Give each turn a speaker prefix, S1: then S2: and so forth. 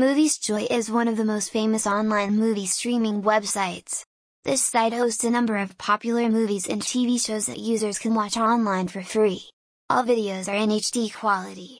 S1: MoviesJoy is one of the most famous online movie streaming websites. This site hosts a number of popular movies and TV shows that users can watch online for free. All videos are in HD quality.